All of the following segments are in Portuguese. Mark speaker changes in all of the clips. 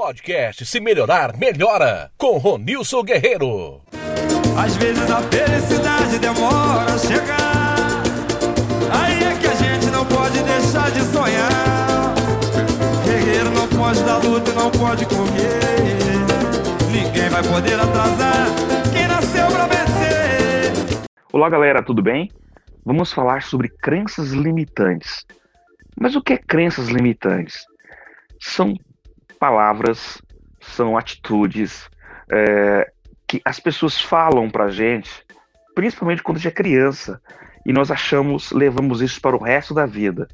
Speaker 1: Podcast Se Melhorar, Melhora, com Ronilson Guerreiro.
Speaker 2: Às vezes a felicidade demora a chegar. Aí é que a gente não pode deixar de sonhar. Guerreiro não pode dar luta, não pode comer. Ninguém vai poder atrasar quem nasceu pra vencer.
Speaker 3: Olá, galera, tudo bem? Vamos falar sobre crenças limitantes. Mas o que é crenças limitantes? São palavras, são atitudes é, que as pessoas falam pra gente, principalmente quando a gente é criança, e nós achamos, levamos isso para o resto da vida.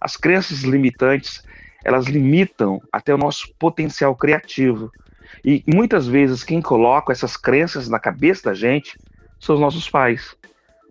Speaker 3: As crenças limitantes, elas limitam até o nosso potencial criativo. E muitas vezes quem coloca essas crenças na cabeça da gente são os nossos pais.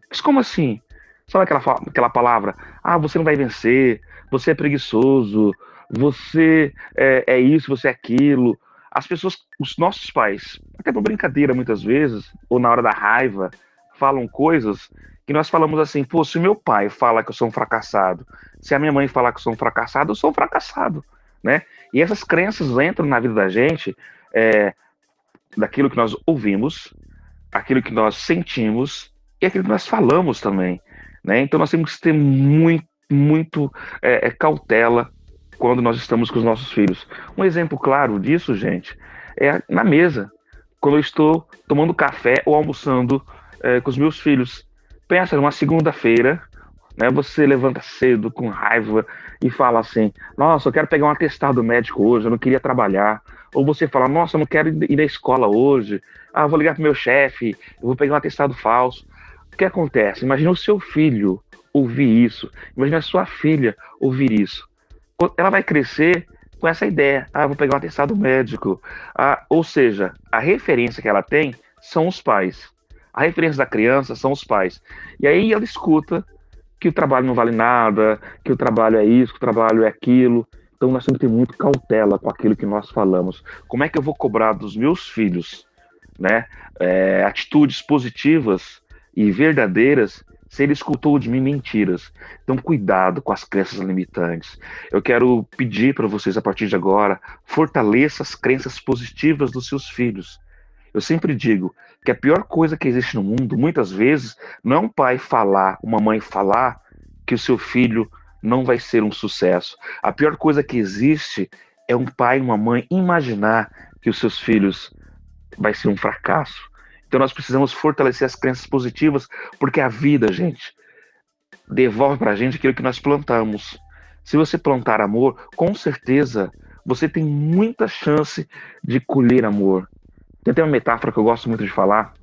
Speaker 3: Mas como assim? Sabe aquela, aquela palavra? Ah, você não vai vencer, você é preguiçoso, você é, é isso, você é aquilo. As pessoas, os nossos pais, até por brincadeira muitas vezes, ou na hora da raiva, falam coisas que nós falamos assim, pô, se meu pai fala que eu sou um fracassado, se a minha mãe falar que eu sou um fracassado, eu sou um fracassado, né? E essas crenças entram na vida da gente é, daquilo que nós ouvimos, aquilo que nós sentimos e aquilo que nós falamos também, né? Então nós temos que ter muito, muito é, é cautela quando nós estamos com os nossos filhos. Um exemplo claro disso, gente, é na mesa, quando eu estou tomando café ou almoçando é, com os meus filhos. Pensa numa segunda-feira, né, você levanta cedo, com raiva, e fala assim: Nossa, eu quero pegar um atestado médico hoje, eu não queria trabalhar. Ou você fala: Nossa, eu não quero ir na escola hoje. Ah, vou ligar para meu chefe, eu vou pegar um atestado falso. O que acontece? Imagina o seu filho ouvir isso. Imagina a sua filha ouvir isso ela vai crescer com essa ideia. Ah, vou pegar um atestado médico. Ah, ou seja, a referência que ela tem são os pais. A referência da criança são os pais. E aí ela escuta que o trabalho não vale nada, que o trabalho é isso, que o trabalho é aquilo. Então nós temos que ter muito cautela com aquilo que nós falamos. Como é que eu vou cobrar dos meus filhos né, é, atitudes positivas e verdadeiras se ele escutou de mim mentiras. Então, cuidado com as crenças limitantes. Eu quero pedir para vocês, a partir de agora, fortaleça as crenças positivas dos seus filhos. Eu sempre digo que a pior coisa que existe no mundo, muitas vezes, não é um pai falar, uma mãe falar que o seu filho não vai ser um sucesso. A pior coisa que existe é um pai e uma mãe imaginar que os seus filhos vai ser um fracasso. Então nós precisamos fortalecer as crenças positivas, porque a vida, gente, devolve para a gente aquilo que nós plantamos. Se você plantar amor, com certeza você tem muita chance de colher amor. Tem até uma metáfora que eu gosto muito de falar,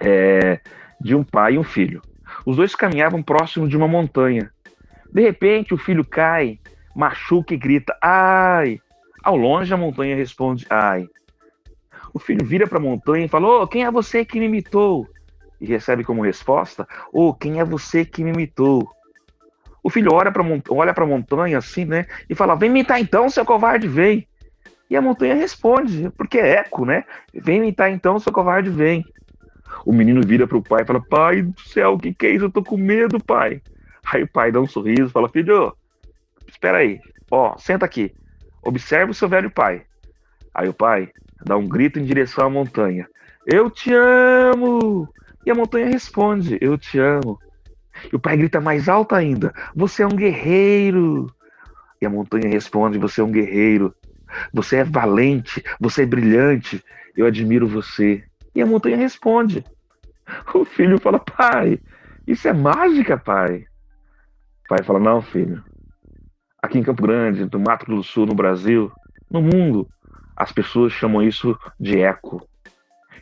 Speaker 3: é, de um pai e um filho. Os dois caminhavam próximo de uma montanha. De repente, o filho cai, machuca e grita: Ai! Ao longe, a montanha responde: Ai! O filho vira para a montanha e fala: oh, quem é você que me imitou? E recebe como resposta: oh, quem é você que me imitou? O filho olha para a montanha assim, né? E fala: vem imitar então, seu covarde, vem. E a montanha responde, porque é eco, né? Vem imitar então, seu covarde, vem. O menino vira para o pai e fala: pai do céu, o que, que é isso? Eu tô com medo, pai. Aí o pai dá um sorriso fala: filho, espera aí, ó, senta aqui. Observe o seu velho pai. Aí o pai dá um grito em direção à montanha: Eu te amo! E a montanha responde: Eu te amo. E o pai grita mais alto ainda: Você é um guerreiro! E a montanha responde: Você é um guerreiro. Você é valente, você é brilhante. Eu admiro você. E a montanha responde. O filho fala: Pai, isso é mágica, pai. O pai fala: Não, filho. Aqui em Campo Grande, no Mato Grosso do Sul, no Brasil, no mundo, as pessoas chamam isso de eco.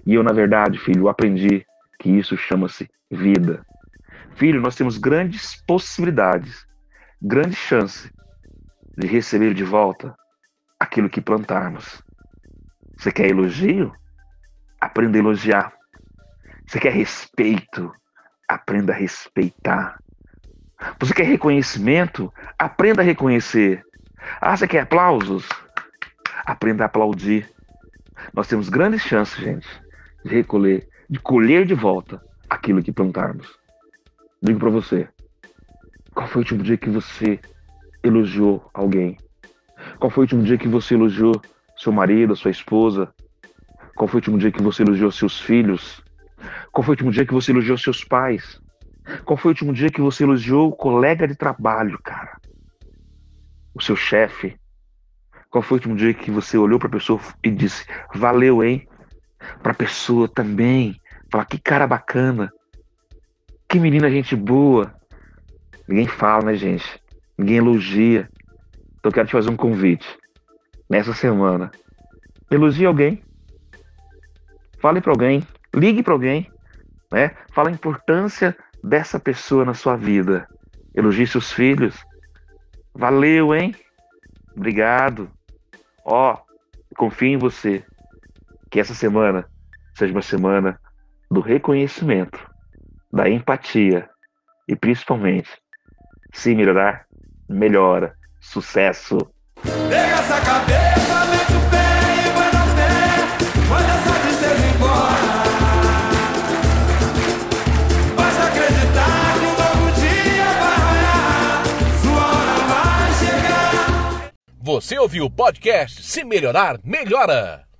Speaker 3: E eu, na verdade, filho, aprendi que isso chama-se vida. Filho, nós temos grandes possibilidades, grande chance de receber de volta aquilo que plantarmos. Você quer elogio? Aprenda a elogiar. Você quer respeito? Aprenda a respeitar. Você quer reconhecimento? Aprenda a reconhecer. Ah, você quer aplausos? Aprenda a aplaudir. Nós temos grandes chances, gente, de recolher, de colher de volta aquilo que plantarmos. Digo para você, qual foi o último dia que você elogiou alguém? Qual foi o último dia que você elogiou seu marido, sua esposa? Qual foi o último dia que você elogiou seus filhos? Qual foi o último dia que você elogiou seus pais? Qual foi o último dia que você elogiou o colega de trabalho, cara? O seu chefe? Qual foi o último dia que você olhou para a pessoa e disse: "Valeu, hein?" Para a pessoa também falar: "Que cara bacana. Que menina gente boa." Ninguém fala, né, gente? Ninguém elogia. Então eu quero te fazer um convite. Nessa semana, elogie alguém. Fale para alguém, ligue para alguém, né? Fala a importância dessa pessoa na sua vida. Elogie seus filhos. Valeu, hein? Obrigado. Ó, confio em você. Que essa semana seja uma semana do reconhecimento, da empatia e principalmente, se melhorar, melhora. Sucesso!
Speaker 2: Pega essa cabeça,
Speaker 1: Você ouviu o podcast Se Melhorar, Melhora.